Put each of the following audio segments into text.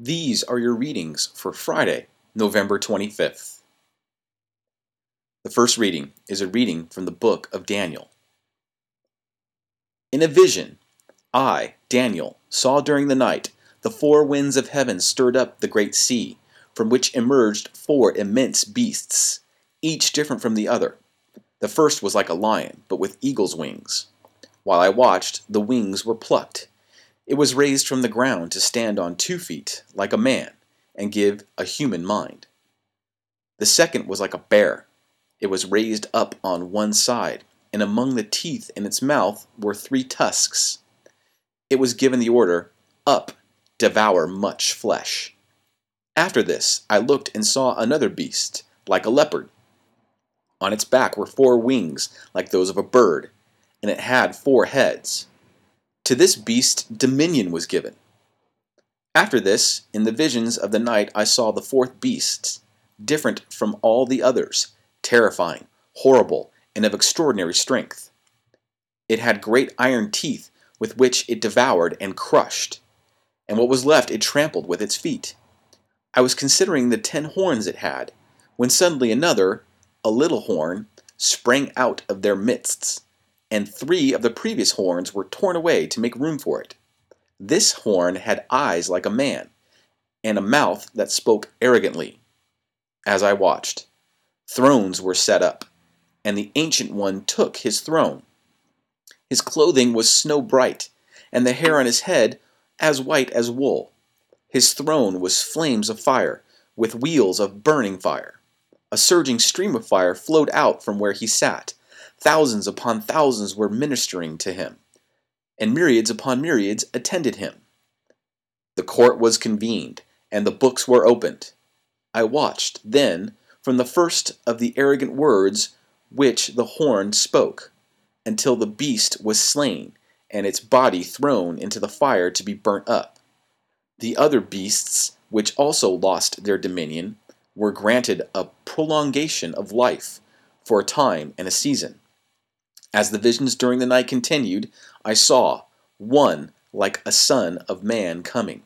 These are your readings for Friday, November 25th. The first reading is a reading from the book of Daniel. In a vision, I, Daniel, saw during the night the four winds of heaven stirred up the great sea, from which emerged four immense beasts, each different from the other. The first was like a lion, but with eagle's wings. While I watched, the wings were plucked it was raised from the ground to stand on two feet, like a man, and give a human mind. The second was like a bear. It was raised up on one side, and among the teeth in its mouth were three tusks. It was given the order, Up, devour much flesh. After this, I looked and saw another beast, like a leopard. On its back were four wings, like those of a bird, and it had four heads. To this beast dominion was given. After this, in the visions of the night, I saw the fourth beast, different from all the others, terrifying, horrible, and of extraordinary strength. It had great iron teeth with which it devoured and crushed, and what was left it trampled with its feet. I was considering the ten horns it had, when suddenly another, a little horn, sprang out of their midst and three of the previous horns were torn away to make room for it. This horn had eyes like a man, and a mouth that spoke arrogantly. As I watched, thrones were set up, and the Ancient One took his throne. His clothing was snow bright, and the hair on his head as white as wool. His throne was flames of fire, with wheels of burning fire. A surging stream of fire flowed out from where he sat Thousands upon thousands were ministering to him, and myriads upon myriads attended him. The court was convened, and the books were opened. I watched, then, from the first of the arrogant words which the horn spoke, until the beast was slain, and its body thrown into the fire to be burnt up. The other beasts, which also lost their dominion, were granted a prolongation of life for a time and a season. As the visions during the night continued, I saw one like a son of man coming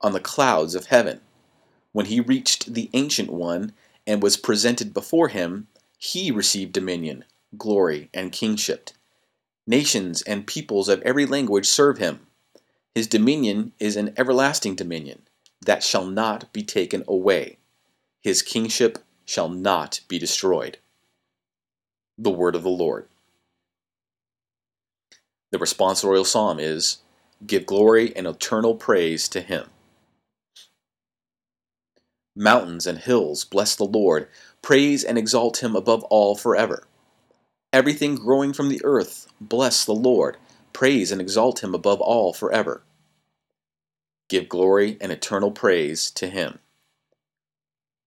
on the clouds of heaven. When he reached the Ancient One and was presented before him, he received dominion, glory, and kingship. Nations and peoples of every language serve him. His dominion is an everlasting dominion that shall not be taken away. His kingship shall not be destroyed. The word of the Lord. The responsorial psalm is Give glory and eternal praise to him. Mountains and hills, bless the Lord. Praise and exalt him above all forever. Everything growing from the earth, bless the Lord. Praise and exalt him above all forever. Give glory and eternal praise to him.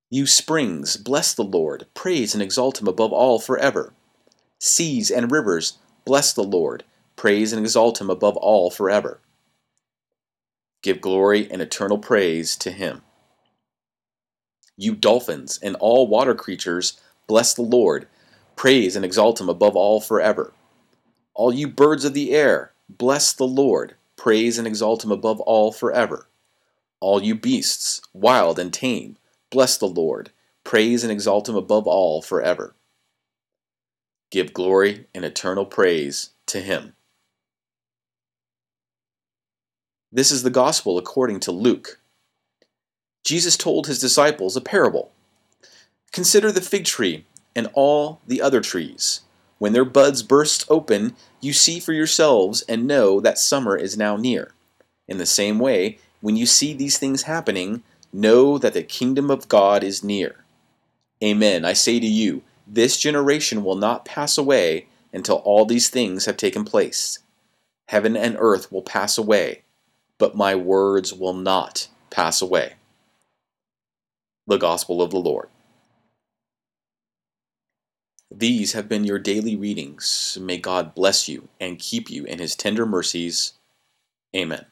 You springs, bless the Lord. Praise and exalt him above all forever. Seas and rivers, bless the Lord praise and exalt him above all forever. Give glory and eternal praise to him. You dolphins and all water creatures, bless the Lord, praise and exalt him above all forever. All you birds of the air, bless the Lord, praise and exalt him above all forever. All you beasts, wild and tame, bless the Lord, praise and exalt him above all forever. Give glory and eternal praise to him. This is the gospel according to Luke. Jesus told his disciples a parable. Consider the fig tree and all the other trees. When their buds burst open, you see for yourselves and know that summer is now near. In the same way, when you see these things happening, know that the kingdom of God is near. Amen. I say to you, this generation will not pass away until all these things have taken place. Heaven and earth will pass away but my words will not pass away. The Gospel of the Lord. These have been your daily readings. May God bless you and keep you in his tender mercies. Amen.